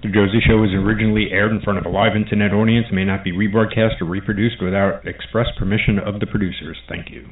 The Josie Show was originally aired in front of a live internet audience and may not be rebroadcast or reproduced without express permission of the producers. Thank you.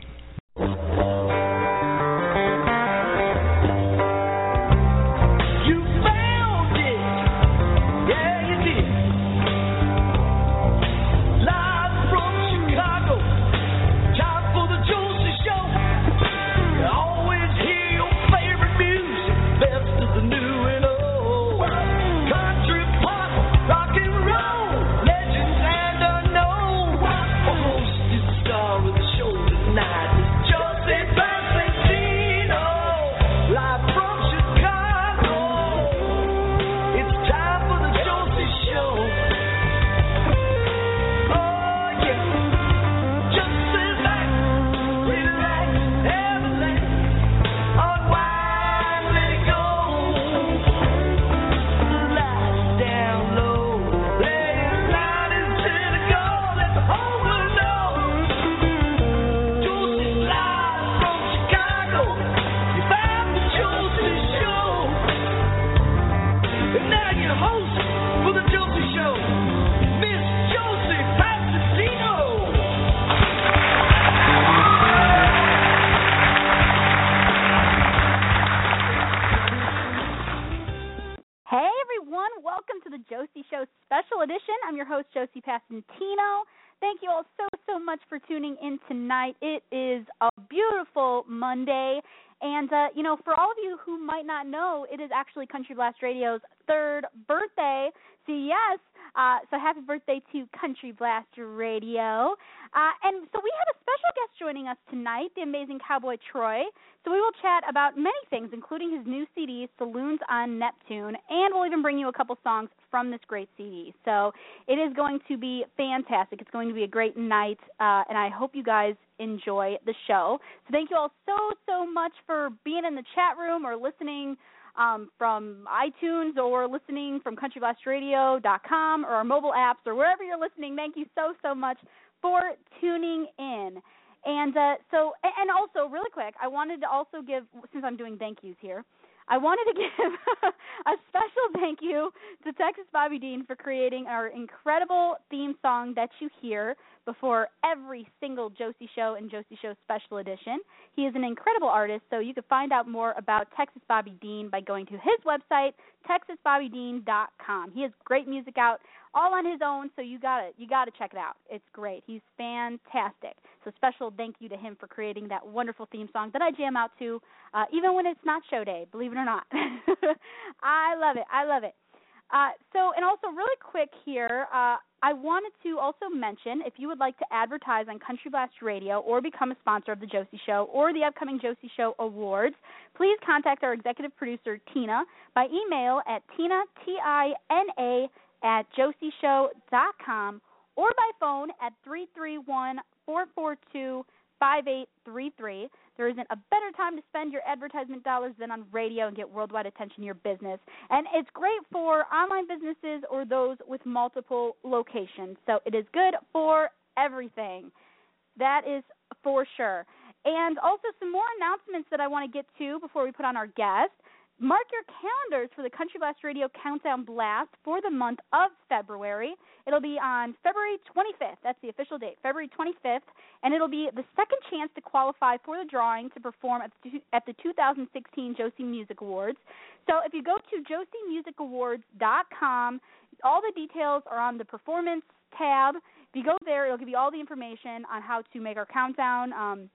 Passantino. Thank you all so, so much for tuning in tonight. It is a beautiful Monday. And, uh, you know, for all of you who might not know, it is actually Country Blast Radio's third birthday. Yes, uh, so happy birthday to Country Blast Radio. Uh, and so we have a special guest joining us tonight, the amazing Cowboy Troy. So we will chat about many things, including his new CD, Saloons on Neptune, and we'll even bring you a couple songs from this great CD. So it is going to be fantastic. It's going to be a great night, uh, and I hope you guys enjoy the show. So thank you all so, so much for being in the chat room or listening um, from iTunes or listening from CountryBlastRadio.com or our mobile apps or wherever you're listening. Thank you so, so much for tuning in. And uh, so, and also, really quick, I wanted to also give, since I'm doing thank yous here, I wanted to give a special thank you to Texas Bobby Dean for creating our incredible theme song that you hear before every single Josie Show and Josie Show Special Edition. He is an incredible artist, so you can find out more about Texas Bobby Dean by going to his website, texasbobbydean.com. He has great music out all on his own, so you got to you got to check it out. It's great. He's fantastic. So special thank you to him for creating that wonderful theme song that I jam out to, uh, even when it's not show day. Believe it or not, I love it. I love it. Uh, so, and also really quick here, uh, I wanted to also mention if you would like to advertise on Country Blast Radio or become a sponsor of the Josie Show or the upcoming Josie Show Awards, please contact our executive producer Tina by email at tina t i n a at josieshow.com or by phone at 331 442 5833. There isn't a better time to spend your advertisement dollars than on radio and get worldwide attention to your business. And it's great for online businesses or those with multiple locations. So it is good for everything. That is for sure. And also some more announcements that I want to get to before we put on our guest. Mark your calendars for the Country Blast Radio Countdown Blast for the month of February. It'll be on February 25th. That's the official date, February 25th, and it'll be the second chance to qualify for the drawing to perform at the, 2016 Josie Music Awards. So if you go to josiemusicawards.com, all the details are on the performance tab. If you go there, it'll give you all the information on how to make our countdown. Um,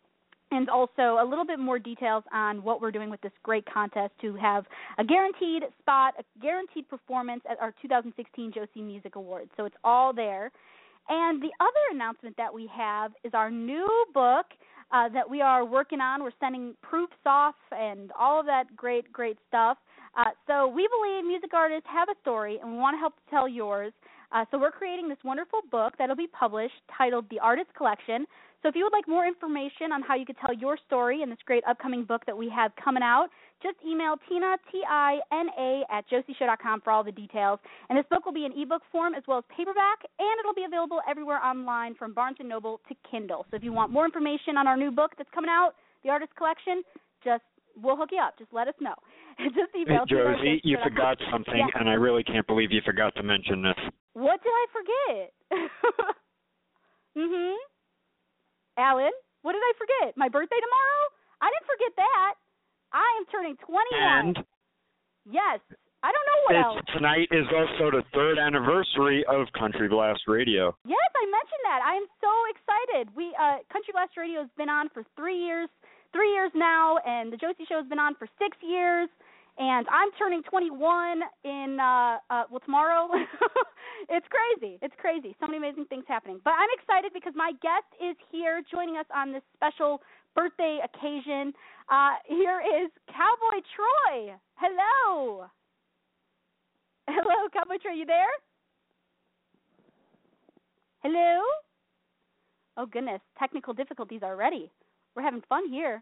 and also a little bit more details on what we're doing with this great contest to have a guaranteed spot, a guaranteed performance at our 2016 Josie Music Awards. So it's all there. And the other announcement that we have is our new book uh, that we are working on. We're sending proofs off and all of that great, great stuff. Uh, so we believe music artists have a story, and we want to help tell yours. Uh, so we're creating this wonderful book that'll be published titled The Artist Collection. So if you would like more information on how you could tell your story in this great upcoming book that we have coming out, just email Tina, T-I-N-A, at josieshow.com for all the details. And this book will be in ebook form as well as paperback, and it'll be available everywhere online from Barnes & Noble to Kindle. So if you want more information on our new book that's coming out, The Artist Collection, just we'll hook you up. Just let us know. Just email hey, Josie, you forgot something, and I really can't believe you forgot to mention this. What did I forget? mhm. Alan, what did I forget? My birthday tomorrow? I didn't forget that. I am turning 21. And yes, I don't know what else. Tonight is also the third anniversary of Country Blast Radio. Yes, I mentioned that. I am so excited. We uh Country Blast Radio has been on for three years, three years now, and the Josie Show has been on for six years. And I'm turning 21 in uh, uh well tomorrow. it's crazy. It's crazy. So many amazing things happening. But I'm excited because my guest is here joining us on this special birthday occasion. Uh here is Cowboy Troy. Hello. Hello, Cowboy Troy, you there? Hello? Oh goodness, technical difficulties already. We're having fun here.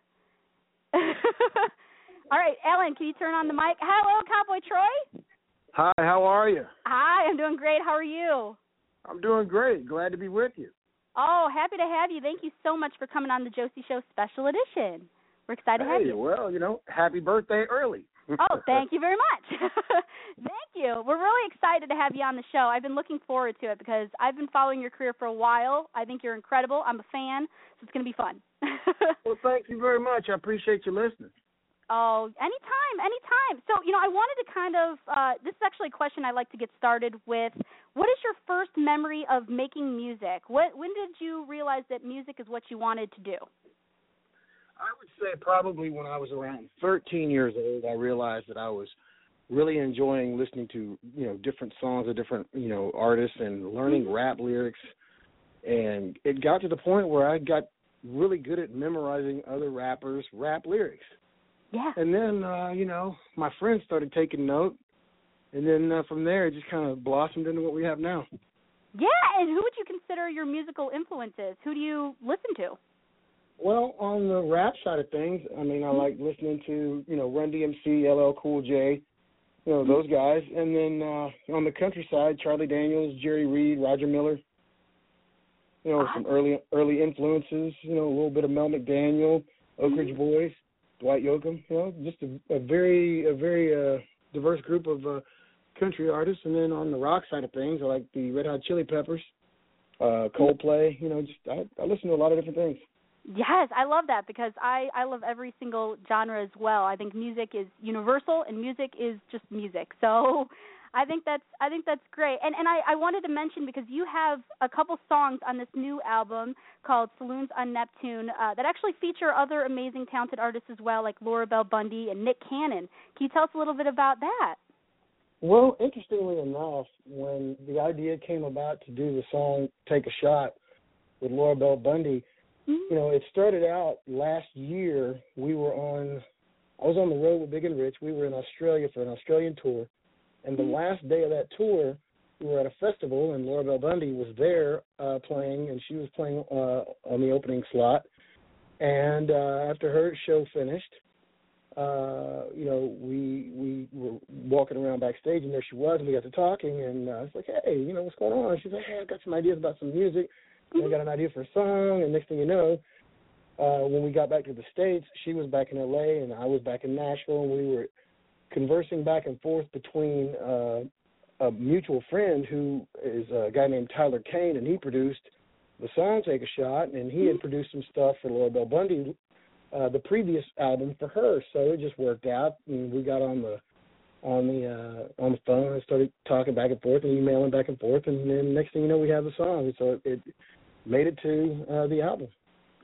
All right, Ellen, can you turn on the mic? Hello, Cowboy Troy. Hi, how are you? Hi, I'm doing great. How are you? I'm doing great. Glad to be with you. Oh, happy to have you. Thank you so much for coming on the Josie Show Special Edition. We're excited hey, to have you. Well, you know, happy birthday early. oh, thank you very much. thank you. We're really excited to have you on the show. I've been looking forward to it because I've been following your career for a while. I think you're incredible. I'm a fan, so it's going to be fun. well, thank you very much. I appreciate you listening. Oh, anytime, anytime. So, you know, I wanted to kind of uh this is actually a question I like to get started with. What is your first memory of making music? What when did you realize that music is what you wanted to do? I would say probably when I was around 13 years old, I realized that I was really enjoying listening to, you know, different songs of different, you know, artists and learning Mm-hmm. rap lyrics. And it got to the point where I got really good at memorizing other rappers' rap lyrics. Yeah. And then, uh, you know, my friends started taking note, and then uh, from there, it just kind of blossomed into what we have now. Yeah, and who would you consider your musical influences? Who do you listen to? Well, on the rap side of things, I mean, I like listening to, you know, Run DMC, LL Cool J, you know, those guys. And then uh, on the country side, Charlie Daniels, Jerry Reed, Roger Miller. You know, some early early influences. You know, a little bit of Mel McDaniel, Oak Ridge Boys, Dwight Yoakam. You know, just a, a very a very uh, diverse group of uh, country artists. And then on the rock side of things, I like the Red Hot Chili Peppers, uh, Coldplay. You know, just I, I listen to a lot of different things. Yes, I love that because I I love every single genre as well. I think music is universal and music is just music. So I think that's I think that's great. And and I I wanted to mention because you have a couple songs on this new album called Saloons on Neptune uh, that actually feature other amazing talented artists as well like Laura Bell Bundy and Nick Cannon. Can you tell us a little bit about that? Well, interestingly enough, when the idea came about to do the song "Take a Shot" with Laura Bell Bundy, Mm-hmm. you know, it started out last year. We were on, I was on the road with Big and Rich. We were in Australia for an Australian tour, and the last day of that tour, we were at a festival, and Laura Bell Bundy was there uh, playing, and she was playing uh, on the opening slot. And uh, after her show finished, uh, you know, we we were walking around backstage, and there she was, and we got to talking, and uh, I was like, hey, you know, what's going on? And she's like, hey, I've got some ideas about some music. And I got an idea for a song, and next thing you know, uh, when we got back to the states, she was back in L.A. and I was back in Nashville, and we were conversing back and forth between uh, a mutual friend who is a guy named Tyler Kane, and he produced the song "Take a Shot," and he had produced some stuff for Laura Bell Bundy, uh, the previous album for her. So it just worked out, and we got on the on the uh on the phone and started talking back and forth and emailing back and forth and then next thing you know we have the song so it, it made it to uh the album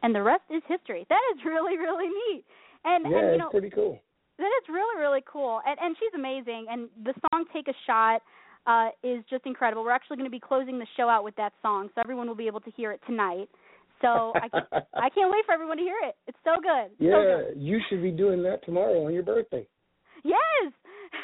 And the rest is history. That is really really neat. And yeah and you it's pretty cool That is really, really cool. And and she's amazing. And the song Take a Shot uh is just incredible. We're actually going to be closing the show out with that song, so everyone will be able to hear it tonight. So I can't, I can't wait for everyone to hear it. It's so good. yeah So good. you should be doing that tomorrow on your birthday Yes.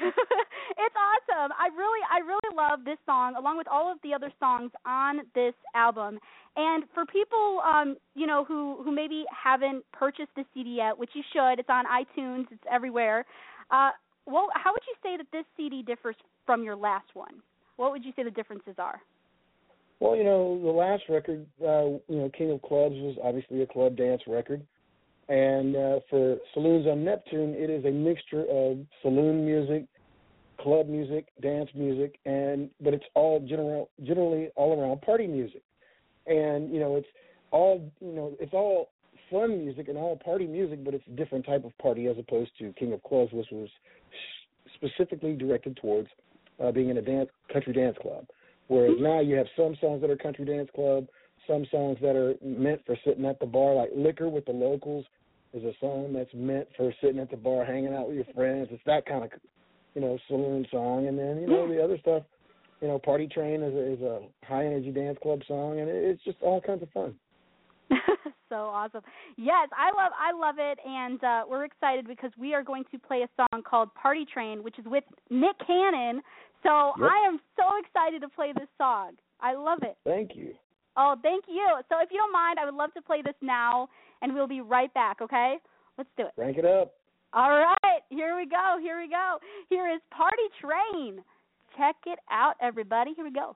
it's awesome. I really I really love this song along with all of the other songs on this album. And for people um, you know, who who maybe haven't purchased the CD yet, which you should, it's on iTunes, it's everywhere. Uh well, how would you say that this CD differs from your last one? What would you say the differences are? well you know the last record uh you know king of clubs was obviously a club dance record And uh, for Saloons on Neptune, it is a mixture of saloon music, club music, dance music, and but it's all general, generally all around party music. And you know, it's all you know, it's all fun music and all party music, but it's a different type of party as opposed to King of Clubs, which was specifically directed towards uh, being in a dance country dance club. Whereas now you have some songs that are country dance club, some songs that are meant for sitting at the bar, like "Liquor with the Locals" is a song that's meant for sitting at the bar, hanging out with your friends. It's that kind of, you know, saloon song. And then you know the other stuff, you know, "Party Train" is a, is a high energy dance club song, and it's just all kinds of fun. so awesome. Yes, I love I love it and uh we're excited because we are going to play a song called Party Train which is with Nick Cannon. So yep. I am so excited to play this song. I love it. Thank you. Oh, thank you. So if you don't mind, I would love to play this now and we'll be right back, okay? Let's do it. Crank it up. All right, here we go. Here we go. Here is Party Train. Check it out everybody. Here we go.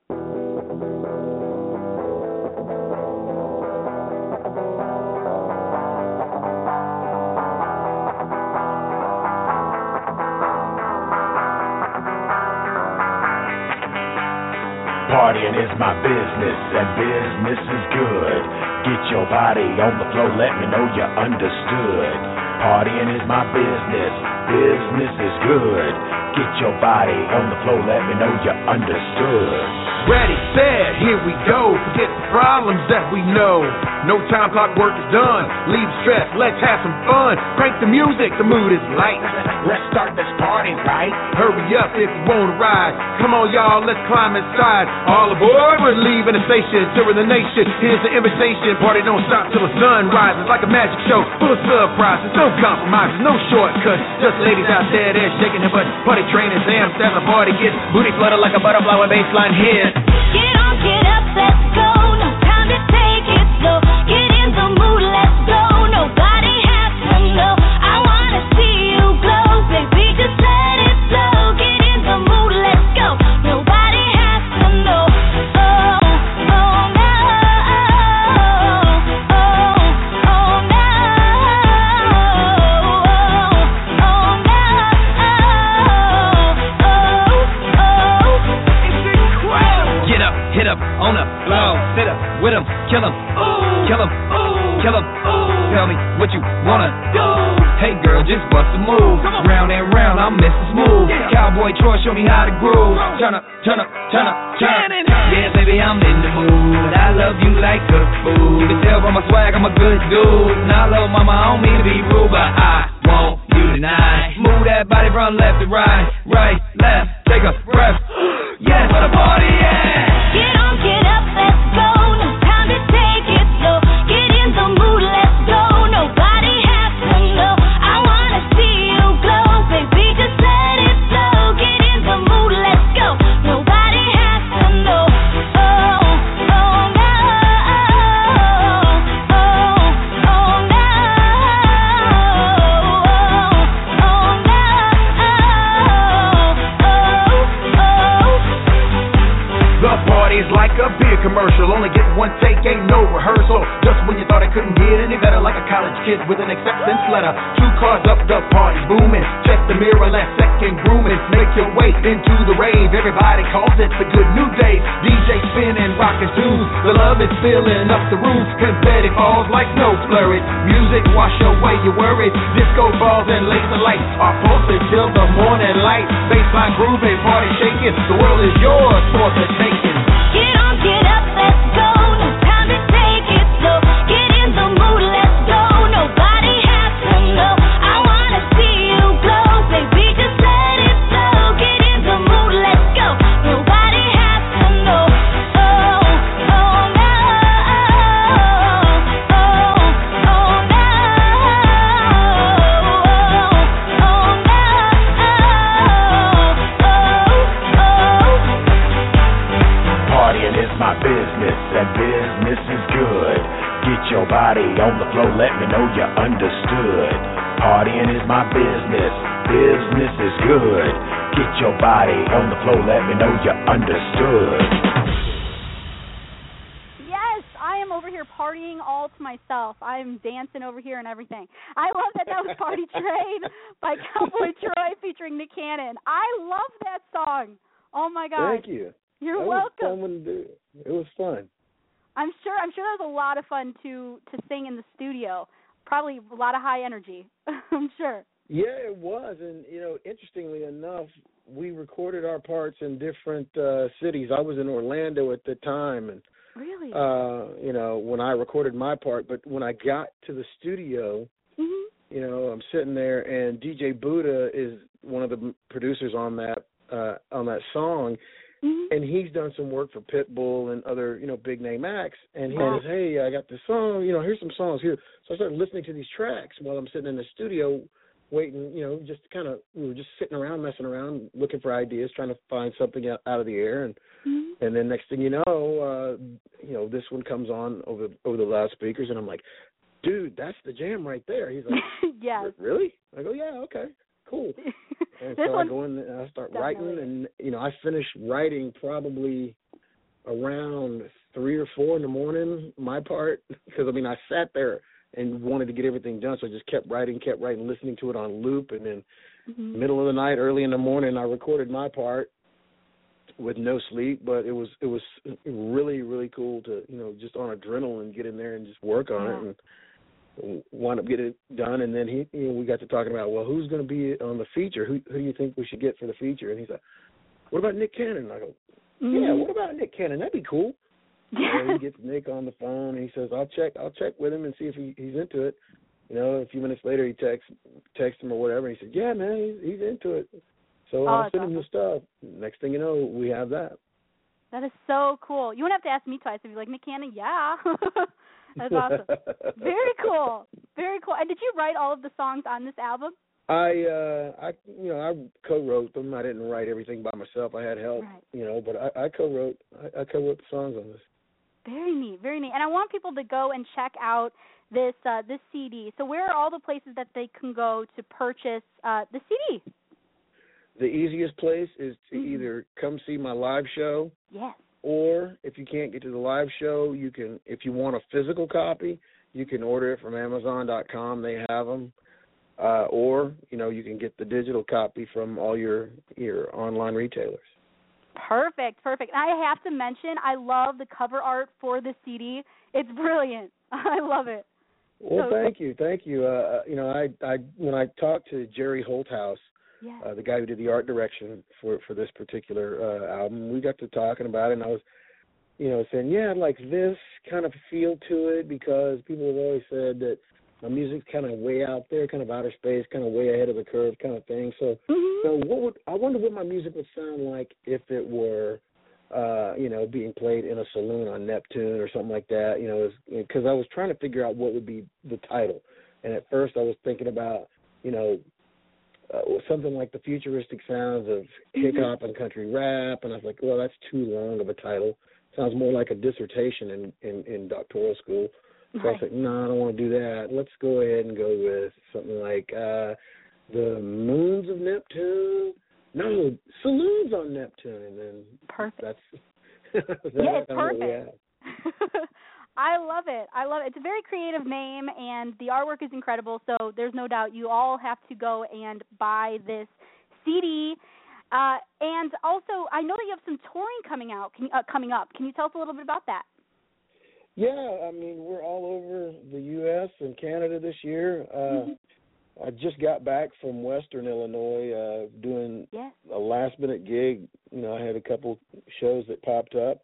Partying is my business, and business is good. Get your body on the floor, let me know you understood. Partying is my business, business is good. Get your body on the floor, let me know you understood. Ready, set, here we go. Forget the problems that we know. No time clock work is done. Leave stress, let's have some fun. Crank the music, the mood is light. Let's start this party right. Hurry up if you wanna ride. Come on, y'all, let's climb inside. All aboard, we're leaving the station, touring the nation. Here's the invitation. Party don't stop till the sun rises. Like a magic show, full of surprises, no compromises, no shortcuts. Just ladies out there, they're shaking their butt. Party train is amped as the party gets. Booty flutter like a butterfly when baseline hits. Get on, get up, let's go. Up, flow, sit up, with 'em, kill 'em, kill 'em, kill 'em. Tell me what you wanna do. Hey girl, just bust a move. Round and round, I'm Mr. Smooth. Cowboy Troy, show me how to groove. Turn up, turn up, turn up, turn up. Yeah, baby, I'm in the mood. I love you like good food. You tell by my swag, I'm a good dude. And I love mama, I don't mean to be rude, but I want you tonight. Move that body from left to right, right, left. Take a breath. Yes, for the party, no rehearsal. Just when you thought it couldn't get any better, like a college kid with an acceptance letter. Two cars up, the party's booming. Check the mirror, last second grooming. Make your way into the rave. Everybody calls it the good new day. DJ spinning, rocking tunes. The love is filling up the roof. Confetti falls like snow flurries. Music wash away your worries. Disco balls and laser lights are pulsing till the morning light. Baseline grooving, party shaking. The world is yours for the taking. Body on the floor, let me know you understood. Yes, I am over here partying all to myself. I'm dancing over here and everything. I love that that was Party Train by Cowboy Troy featuring Nick Cannon. I love that song. Oh my god. Thank you. You're that welcome. Was fun to do. It was fun. I'm sure I'm sure that was a lot of fun to to sing in the studio. Probably a lot of high energy. I'm sure. Yeah, it was, and you know, interestingly enough, we recorded our parts in different uh cities. I was in Orlando at the time, and Really? uh, you know, when I recorded my part, but when I got to the studio, mhm. you know, I'm sitting there, and DJ Buddha is one of the m- producers on that uh on that song, Mhm. and he's done some work for Pitbull and other you know big name acts. And he Wow. says, "Hey, I got this song. You know, here's some songs here." So I started listening to these tracks while I'm sitting in the studio, waiting. You know, just kind of we were just sitting around, messing around, looking for ideas, trying to find something out, out of the air. And Mhm. and then next thing you know, uh, you know, this one comes on over over the loudspeakers, and I'm like, "Dude, that's the jam right there." He's like, yeah, "Really?" I go, "Yeah, okay, cool." And so I go in and I start writing, and you know I finish writing probably around three or four in the morning. My part, because I mean I sat there and wanted to get everything done, so I just kept writing, kept writing, listening to it on loop, and then Mhm. middle of the night, early in the morning, I recorded my part with no sleep. But it was it was really really cool to you know just on adrenaline get in there and just work on Yeah. it and wound up getting it done. And then he you know we got to talking about well who's going to be on the feature? Who who do you think we should get for the feature? And he's like, what about Nick Cannon? And I go, yeah, Mhm. what about Nick Cannon? That'd be cool. And he gets Nick on the phone and he says, I'll check I'll check with him and see if he, he's into it. You know, a few minutes later he texts texts him or whatever and he said, Yeah, man, he's he's into it. So Oh, I'll that's send him the stuff. Next thing you know, we have that. That is so cool. You wouldn't have to ask me twice. I'd be like, Nick Cannon, yeah. That's awesome. Very cool. Very cool. And did you write all of the songs on this album? I uh I you know, I co wrote them. I didn't write everything by myself. I had help, Right. you know, but I, I co wrote I, I co wrote the songs on this. Very neat, very neat. And I want people to go and check out this uh, this CD. So where are all the places that they can go to purchase uh, the CD? The easiest place is to Mhm. either come see my live show Yes. or if you can't get to the live show, you can if you want a physical copy, you can order it from amazon.com, they have them. Uh or, you know, you can get the digital copy from all your your online retailers. Perfect, perfect. And I have to mention, I love the cover art for the CD. It's brilliant. I love it. Well, So- thank you. Thank you. Uh you know, I I when I talked to Jerry Holthouse, Yes. uh, the guy who did the art direction for for this particular uh album, we got to talking about it and I was you know, saying, yeah, I'd like this kind of feel to it because people have always said that my music's kind of way out there, kind of outer space, kind of way ahead of the curve, kind of thing. So, Mhm. so what would I wonder what my music would sound like if it were, uh, you know, being played in a saloon on Neptune or something like that. You know, because I was trying to figure out what would be the title, and at first I was thinking about, you know, uh, something like the futuristic sounds of hip hop and country rap, and I was like, well, that's too long of a title. Sounds more like a dissertation in in, in doctoral school. So I was like, no, I don't want to do that. Let's go ahead and go with something like uh the moons of Neptune. No, saloons on Neptune, and then Perfect. that's that's Yeah, it's kinda what we perfect. I love it. I love it. It's a very creative name, and the artwork is incredible. So there's no doubt you all have to go and buy this CD. Uh, and also, I know that you have some touring coming out, can, uh, coming up. Can you tell us a little bit about that? Yeah, I mean we're all over the U.S. and Canada this year. Uh, I just got back from Western Illinois, uh, doing Yes. a last minute gig. You know, I had a couple shows that popped up,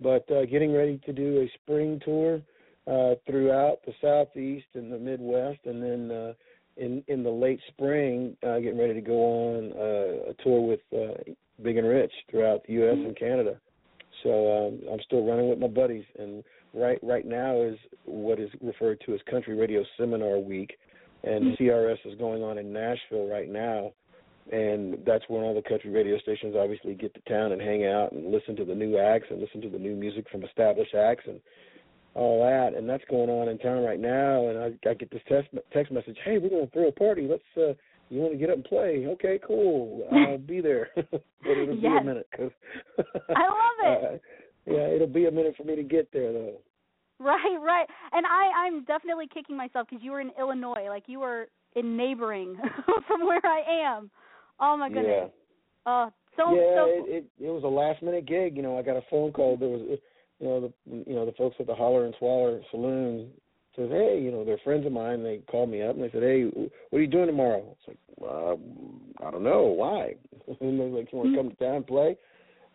but uh, getting ready to do a spring tour uh, throughout the southeast and the Midwest, and then uh, in in the late spring, uh, getting ready to go on uh, a tour with uh, Big and Rich throughout the U.S. and Canada. So um, I'm still running with my buddies, and right right now is what is referred to as Country Radio Seminar Week, and CRS is going on in Nashville right now, and that's when all the country radio stations obviously get to town and hang out and listen to the new acts and listen to the new music from established acts and all that, and that's going on in town right now. And I, I get this text text message, "Hey, we're going to throw a party. Let's uh, you want to get up and play? Okay, cool. I'll be there, but it'll be a minute because I love it. uh, yeah, it'll be a minute for me to get there though. Right, right. And I I'm definitely kicking myself because you were in Illinois, like you were in neighboring from where I am. Oh my goodness. Yeah. Uh so yeah, so it, it it was a last minute gig. You know, I got a phone call. There was, you know, the you know the folks at the Holler and Swaller Saloon says, hey, you know, they're friends of mine. They called me up and they said, hey, what are you doing tomorrow? It's like, uh, I don't know, why? and they're like, you want to come to town and play?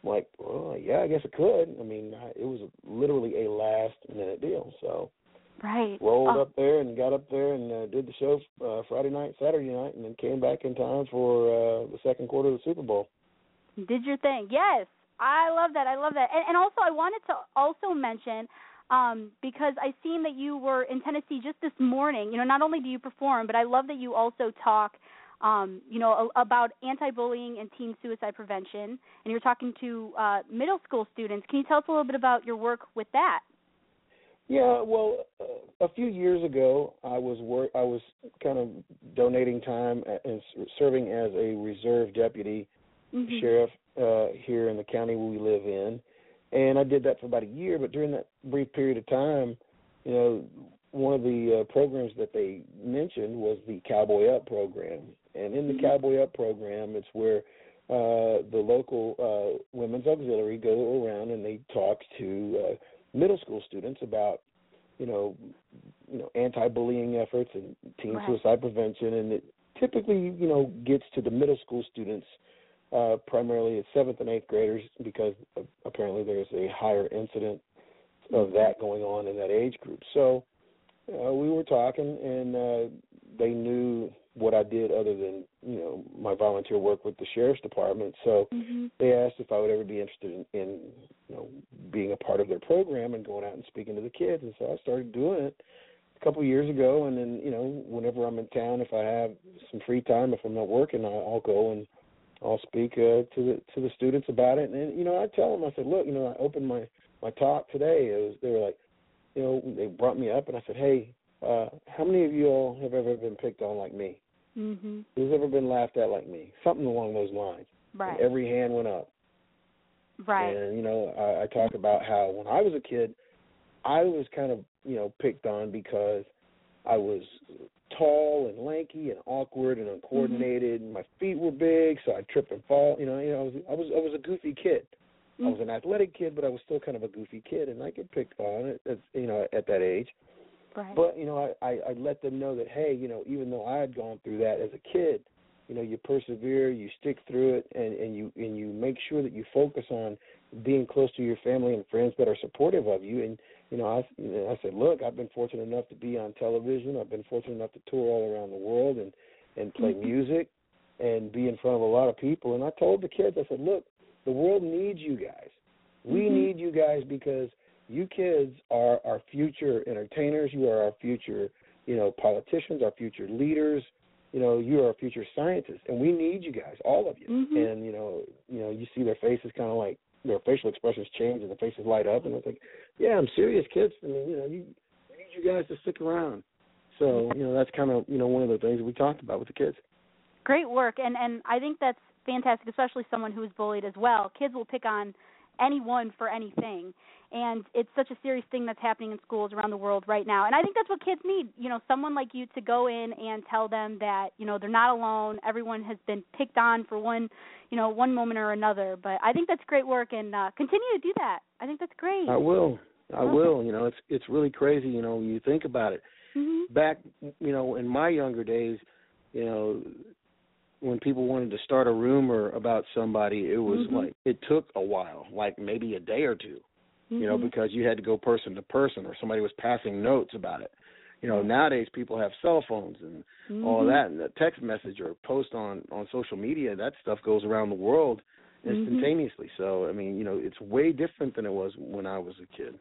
I'm like, well, yeah, I guess it could. I mean, it was literally a last minute deal. So right. rolled Oh, up there and got up there and uh, did the show uh, Friday night, Saturday night, and then came back in time for uh, the second quarter of the Super Bowl. Did your thing. Yes. I love that. I love that. And and also I wanted to also mention um because I seen that you were in Tennessee just this morning. You know, not only do you perform, but I love that you also talk um you know a, about anti-bullying and teen suicide prevention and you're talking to uh middle school students. Can you tell us a little bit about your work with that? Yeah, well, uh, a few years ago, I was work. I was kind of donating time and s- serving as a reserve deputy Mhm. sheriff uh, here in the county we live in, and I did that for about a year. But during that brief period of time, you know, one of the uh, programs that they mentioned was the Cowboy Up program, and in the Mhm. Cowboy Up program, it's where uh, the local uh, women's auxiliary go around and they talk to uh, middle school students about you know you know anti-bullying efforts and teen Right. suicide prevention and it typically you know gets to the middle school students uh primarily it's seventh and eighth graders because apparently there's a higher incident of that going on in that age group so uh, we were talking and uh they knew what I did other than you know my volunteer work with the sheriff's department so Mhm. they asked if I would ever be interested in, in you know being a part of their program and going out and speaking to the kids, and so I started doing it a couple of years ago. And then you know whenever I'm in town, if I have some free time, if I'm not working, I'll, I'll go and I'll speak uh, to the to the students about it. And you know I tell them I said, look, you know I opened my my talk today. It was they were like, you know they brought me up and I said, hey, uh, how many of you all have ever been picked on like me? Mhm. Who's ever been laughed at like me? Something along those lines. Right. And every hand went up. right. And you know, I, I talk about how when I was a kid, I was kind of you know picked on because I was tall and lanky and awkward and uncoordinated, and my feet were big, so I trip and fall. You know, you know, I was I was I was a goofy kid. I was an athletic kid, but I was still kind of a goofy kid, and I get picked on at, you know at that age. right. But you know, I, I I let them know that hey, you know, even though I had gone through that as a kid, you know, you persevere, you stick through it, and and you and you make sure that you focus on being close to your family and friends that are supportive of you. And you know, I you know, I said, look, I've been fortunate enough to be on television. I've been fortunate enough to tour all around the world and and play Mhm. music and be in front of a lot of people. And I told the kids, I said, look, the world needs you guys. We Mhm. need you guys because you kids are our future entertainers. You are our future, you know, politicians, our future leaders. You know, you are our future scientists, and we need you guys, all of you. Mhm. And you know, you know, you see their faces kind of like their facial expressions change, and their faces light up, and it's like, yeah, I'm serious, kids. I mean, you know, you we need you guys to stick around. So, you know, that's kind of you know one of the things that we talked about with the kids. great work and and i think that's fantastic especially someone who is bullied as well kids will pick on anyone for anything and it's such a serious thing that's happening in schools around the world right now and i think that's what kids need you know someone like you to go in and tell them that you know they're not alone everyone has been picked on for one you know one moment or another but i think that's great work and uh continue to do that i think that's great I will. I will. You know, it's it's really crazy. You know, when you think about it. hmm back you know in my younger days you know when people wanted to start a rumor about somebody it was Mhm. like it took a while like maybe a day or 2 you know Mhm. because you had to go person to person or somebody was passing notes about it you know nowadays people have cell phones and all Mhm. that and a text message or post on on social media that stuff goes around the world Mhm. instantaneously so i mean you know it's way different than it was when i was a kid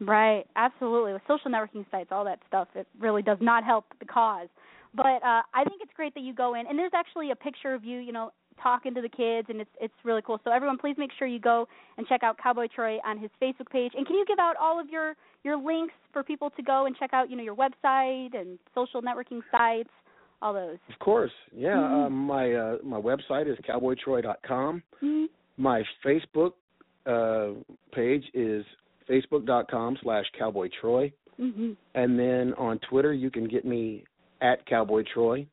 Right, absolutely. With social networking sites, all that stuff, it really does not help the cause. But uh, I think it's great that you go in, and there's actually a picture of you, you know, talking to the kids, and it's it's really cool. So everyone, please make sure you go and check out Cowboy Troy on his Facebook page. And can you give out all of your your links for people to go and check out, you know, your website and social networking sites, all those. of course yeah Mhm. uh, my uh my website is cowboytroy.com Mm-hmm. my Facebook uh, page is facebook.com slash Cowboy Troy. hmm And then on Twitter, you can get me at Cowboy Troy.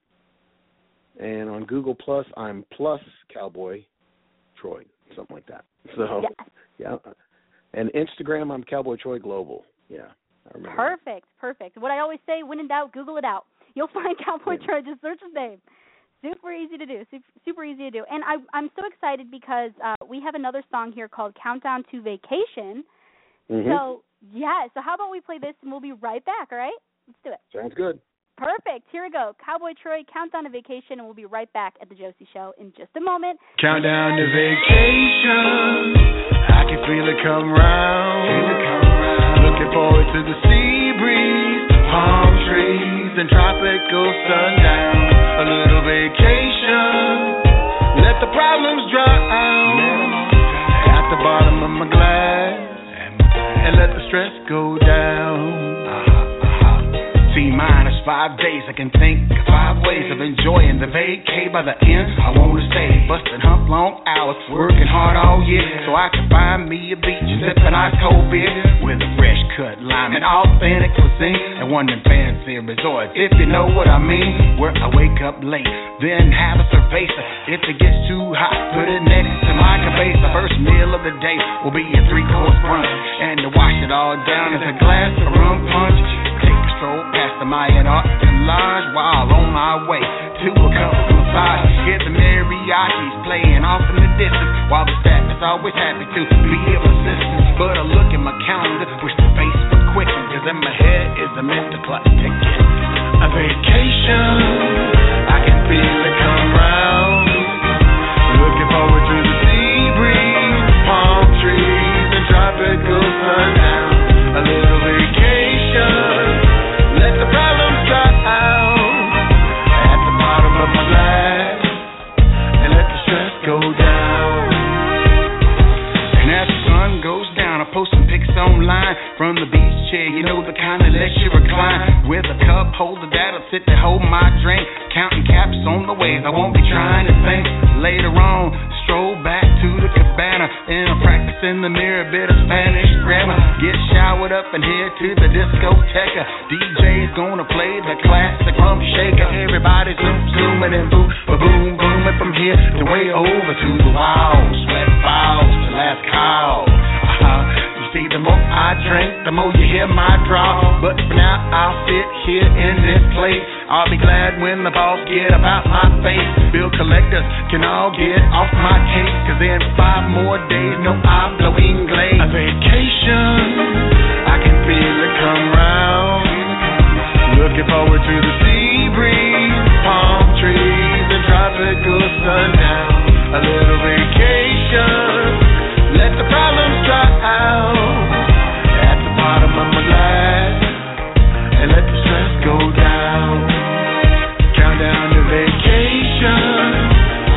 And on Google Plus, I'm plus Cowboy Troy, something like that. So, Yes. yeah. And Instagram, I'm Cowboy Troy Global. Yeah. Perfect, perfect. What I always say, when in doubt, Google it out. You'll find Cowboy Yeah. Troy. Just search his name. Super easy to do. Super, super easy to do. And I, I'm so excited because uh, we have another song here called "Countdown to Vacation." Mhm. So yeah. So how about we play this and we'll be right back. All right? Let's do it. Sounds good. Perfect. Here we go. Cowboy Troy, Countdown to Vacation, and we'll be right back at the Josie Show in just a moment. Countdown to vacation. I can feel it come round. Looking forward to the sea breeze, palm trees, and tropical sundown. A little vacation. Let the problems drown at the bottom of my glass, and let the stress go down. Five days, I can think of five ways of enjoying the vacay. By the end, I wanna stay, busting hump long hours, working hard all year, so I can find me a beach, sipping ice cold beer with a fresh cut lime and authentic cuisine, and one of them fancy resorts, if you know what I mean. Where I wake up late, then have a cerveza. If it gets too hot, put it next to my cabeza. First meal of the day will be a three course brunch, and to wash it all down is a glass of rum punch. Stroll past the Mayan Art Lodge while on my way to a couple massage. Hear the mariachis playing off in the distance while the staff is always happy to be of assistance. But I look at my calendar, wish the face would quicken, cause in my head is a mental clock ticking. A vacation, I can feel it come from the beach chair. You know the kind that lets you recline with a cup holder that'll sit to hold my drink. Counting caps on the waves, I won't be trying to think. Later on, stroll back to the cabana and I'm practicing the mirror, a bit of Spanish grammar. Get showered up and head to the discoteca. DJ's gonna play the classic Rump Shaker. Everybody's zoom zooming and boom, boom booming from here to way over to the walls. Sweat falls to last call. See, the more I drink, the more you hear my draw. But for now, I'll sit here in this place. I'll be glad when the boss get about my face. Bill collectors can all get off my case. Cause in five more days, no hablo inglés. A vacation, I can feel it come round. Looking forward to the sea breeze, palm trees, and tropical sundown. A little vacation, let the problems dry out my glass, and let the stress go down. Countdown to vacation,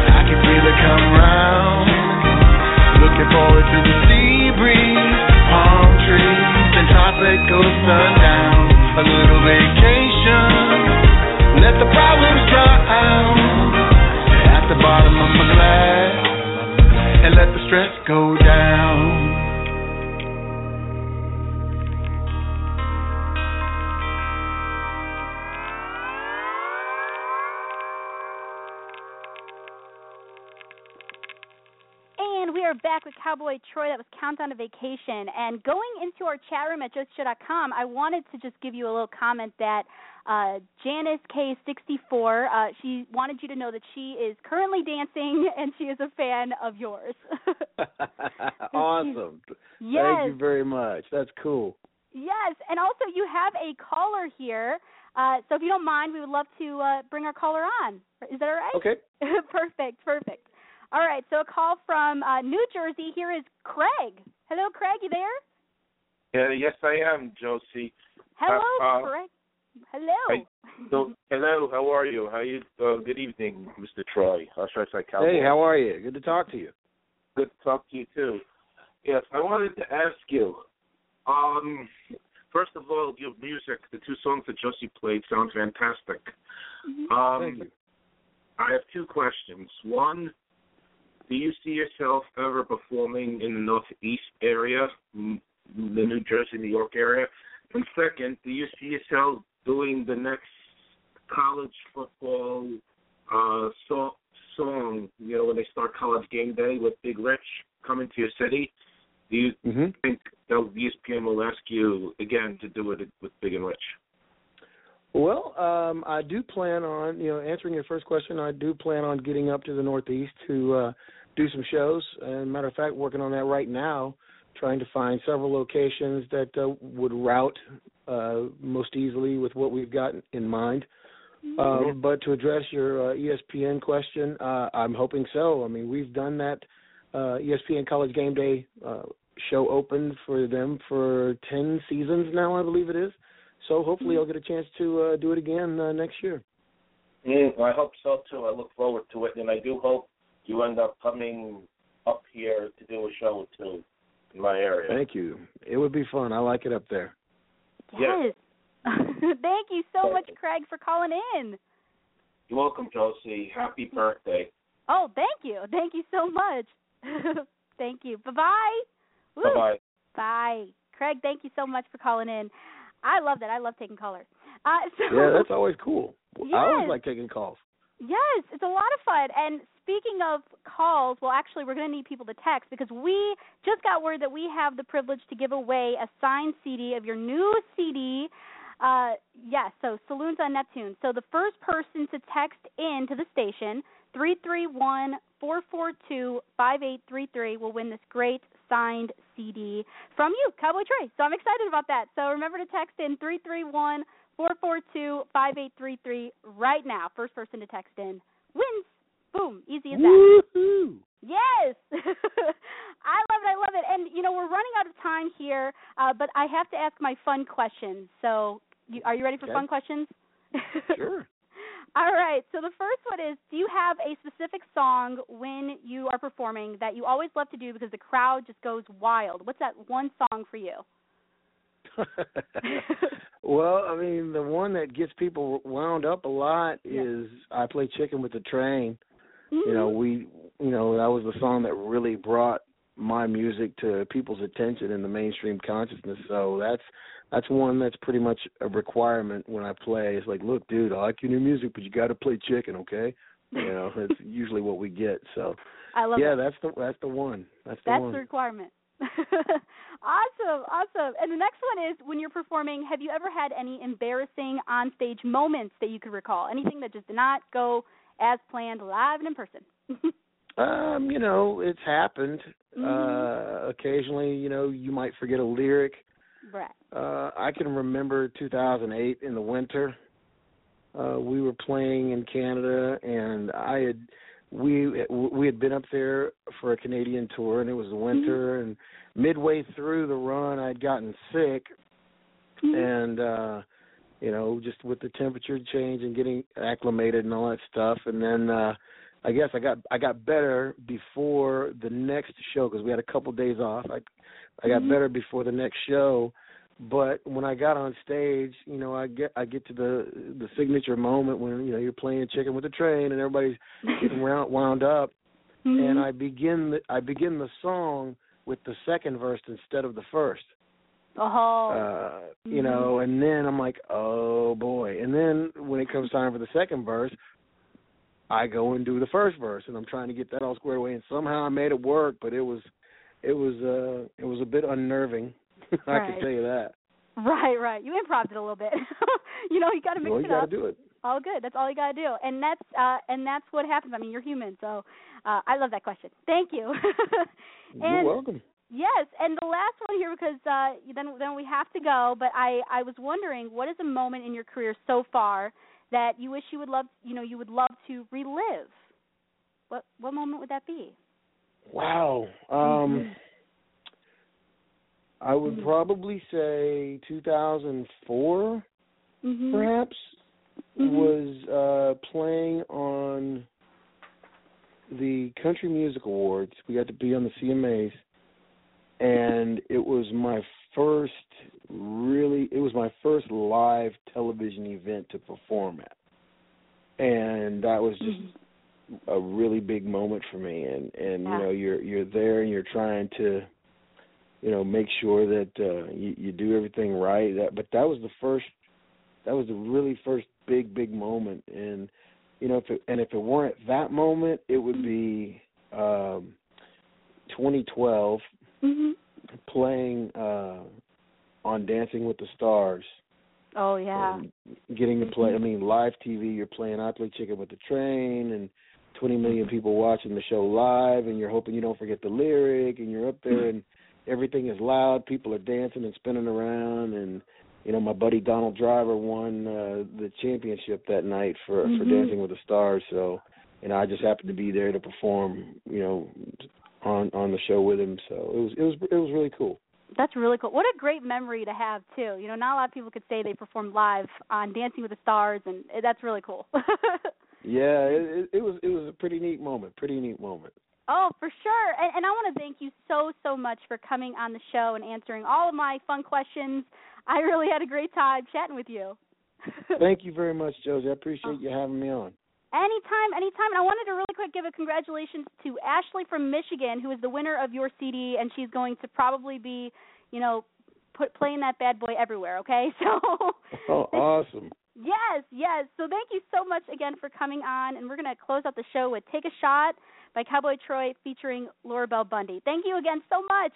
I can feel it come round. Looking forward to the sea breeze, palm trees, and tropical sundown. A little vacation, let the problems dry out at the bottom of my glass, and let the stress go down. Are back with Cowboy Troy. That was Countdown to Vacation. And going into our chat room at JosieShow.com, I wanted to just give you a little comment that uh, Janice K64, uh, she wanted you to know that she is currently dancing and she is a fan of yours. awesome. yes. Thank you very much. That's cool. Yes, and also you have a caller here. Uh, so if you don't mind, we would love to uh, bring our caller on. Is that all right? Okay. perfect, perfect. All right, so a call from uh, New Jersey. Here is Craig. Hello, Craig. You there? Yeah, yes, I am, Josie. Hello, uh, Craig. Hello. Hi. So, hello, how are you? How you? Uh, good evening, Mr. Troy. Or should I say Cowboy? Hey, how are you? Good to talk to you. Good to talk to you too. Yes, I wanted to ask you. Um, first of all, your music, the two songs that Josie played, sound fantastic. Mhm. Um, Thank you. I have two questions. One, do you see yourself ever performing in the Northeast area, the New Jersey, New York area? And second, do you see yourself doing the next college football uh, so- song? You know, when they start college game day with Big Rich coming to your city. Do you hmm think that ESPN will ask you again to do it with Big and Rich? Well, um, I do plan on, you know, answering your first question. I do plan on getting up to the Northeast to uh, do some shows. And matter of fact, working on that right now, trying to find several locations that uh, would route uh, most easily with what we've got in mind. Um, but to address your uh, ESPN question, uh, I'm hoping so. I mean, we've done that uh, ESPN College Game Day uh, show open for them for 10 seasons now, I believe it is. So hopefully I'll get a chance to uh, do it again uh, next year. Mm, I hope so too. I look forward to it, and I do hope you end up coming up here to do a show too in my area. Thank you. It would be fun. I like it up there. Yeah. Yes. Thank you so much, Craig, for calling in. You're welcome, Josie. Happy birthday. Oh, thank you. Thank you so much. thank you. Bye-bye. Bye bye. Bye. Craig, thank you so much for calling in. I love that. I love taking callers. Uh, so, Yeah, that's always cool. I always like taking calls. Yes, it's a lot of fun. And speaking of calls, well, actually, we're going to need people to text because we just got word that we have the privilege to give away a signed CD of your new CD. Uh, yes, so Saloons on Neptune. So the first person to text in to the station, 331 442 5833, will win this great signed CD from you, Cowboy Troy. So I'm excited about that. So remember to text in 331 442 5833 right now. First person to text in wins. Boom. Easy as that. Woohoo! Yes. I love it. I love it. And, you know, we're running out of time here, uh, but I have to ask my fun questions. So, you, are you ready for Okay. fun questions? Sure. All right. So the first one is do you have a specific song when you are performing that you always love to do because the crowd just goes wild? What's that one song for you? well, I mean, the one that gets people wound up a lot Yeah. is "I Play Chicken with the Train." Mm-hmm. You know, we, you know, that was the song that really brought my music to people's attention in the mainstream consciousness. So that's that's one that's pretty much a requirement when I play. It's like, look, dude, I like your new music, but you got to play chicken, okay? You know, that's usually what we get. So I love yeah, it. that's the that's the one. That's the That's one. the requirement. awesome, awesome. And the next one is when you're performing, have you ever had any embarrassing onstage moments that you could recall? Anything that just did not go as planned live and in person? Um, you know, it's happened. Mhm. Uh occasionally, you know, you might forget a lyric. Right. Uh I can remember 2008 in the winter. Uh we were playing in Canada and I had we we had been up there for a Canadian tour and it was the winter and midway through the run I'd gotten sick Mhm. and uh you know just with the temperature change and getting acclimated and all that stuff and then uh I guess I got I got better before the next show because we had a couple days off. I I got Mhm. better before the next show, but when I got on stage, you know, I get I get to the the signature moment when you know you're playing chicken with the train and everybody's getting round, wound up, Mhm. and I begin the I begin the song with the second verse instead of the first oh. uh you Mhm. know and then i'm like oh boy and then when it comes time for the second verse i go and do the first verse and i'm trying to get that all squared away and somehow i made it work but it was it was uh it was a bit unnerving i Right. can tell you that Right, right. You improv it a little bit. you know, you got to mix well you it got to up. do it All good. That's all you got to do. And that's uh and that's what happens. I mean, you're human, so uh I love that question. Thank you. you're welcome Yes, and the last one here because uh, then then we have to go. But I I was wondering, what is a moment in your career so far that you wish you would love you know you would love to relive? What what moment would that be? Wow um Mhm. i would Mhm. probably say 2004 Mm-hmm. perhaps Mhm. was uh playing on the Country Music Awards. We got to be on the CMAs and it was my first really it was my first live television event to perform at. And that was just a really big moment for me and and Yeah. you know you're you're there and you're trying to you know make sure that uh, you, you do everything right. That, but that was the first, that was the really first big big moment, and you know if it, and if it weren't that moment, it would be um, 2012 hmm playing uh, on Dancing with the Stars. Oh yeah. getting to play. I mean, live TV. You're playing I Play Chicken with the Train, and 20 million people watching the show live, and you're hoping you don't forget the lyric, and you're up there, and everything is loud. People are dancing and spinning around, and you know, my buddy Donald Driver won uh, the championship that night for for Mhm. Dancing with the Stars. So, and I just happened to be there to perform. You know, on on the show with him. So it was it was it was really cool. That's really cool. What a great memory to have too. You know, not a lot of people could say they performed live on Dancing with the Stars, and that's really cool. Yeah, it, it, was it was a pretty neat moment. Pretty neat moment. oh, for sure. And, and I want to thank you so so much for coming on the show and answering all of my fun questions. I really had a great time chatting with you. Thank you very much, Josie. I appreciate you having me on. Anytime, anytime. And I wanted to really quick give a congratulations to Ashley from Michigan, who is the winner of your CD, and she's going to probably be, you know, put playing that bad boy everywhere. Okay, so. Oh, awesome. Yes, yes. So thank you so much again for coming on, and we're going to close out the show with "Take a Shot" by Cowboy Troy featuring Laura Bell Bundy. Thank you again so much.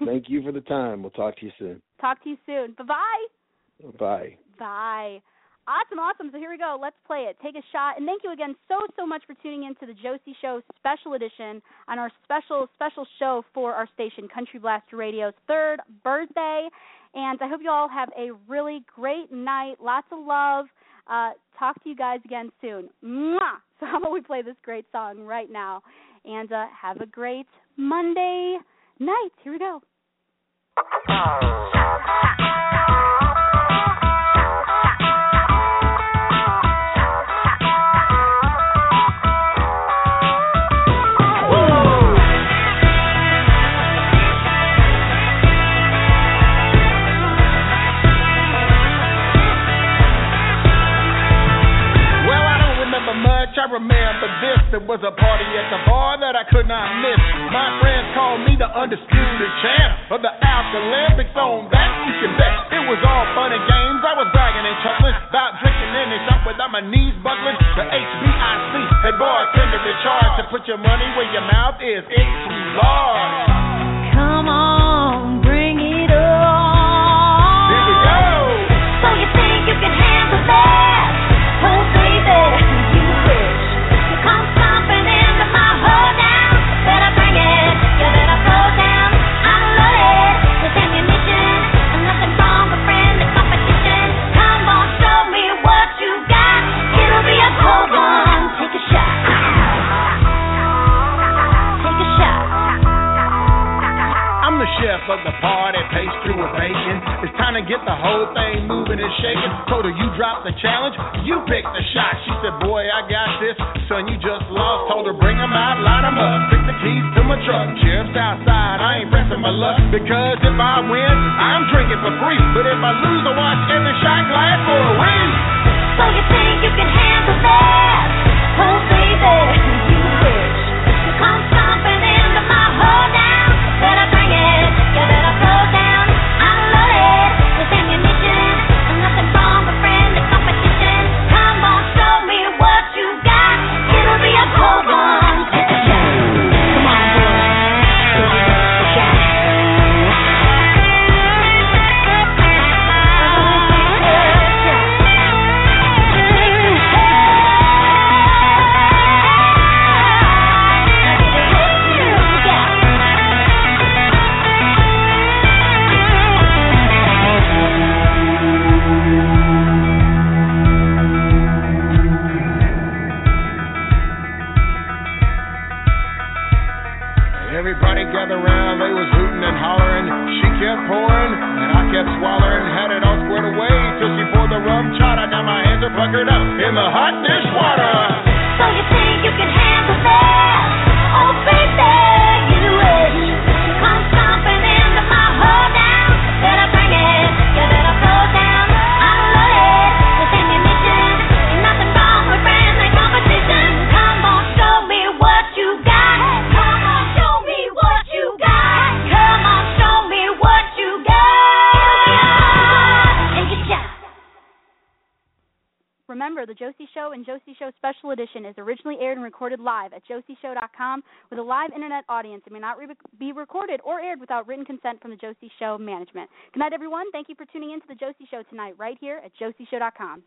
Thank you for the time. We'll talk to you soon. Talk to you soon. Bye bye bye. Bye. Awesome, awesome. So here we go. Let's play it. Take a shot. And thank you again so, so much for tuning in to the Josie Show special edition on our special, special show for our station, Country Blast Radio's third birthday. And I hope you all have a really great night. Lots of love. Uh, talk to you guys again soon. Mwah! So how about we play this great song right now? And uh, have a great Monday night. Here we go. There was a party at the bar that I could not miss. My friends called me the undisputed champ of the Olympics. On that you can bet. It was all fun and games. I was bragging and chuckling about drinking in the shop without my knees buckling. The HBIC had bartender in charge to put your money where your mouth is. It's too large. Come on, recorded live at josieshow.com with a live internet audience. It may not re- be recorded or aired without written consent from the Josie Show management. Good night, everyone. Thank you for tuning in to the Josie Show tonight, right here at josieshow.com.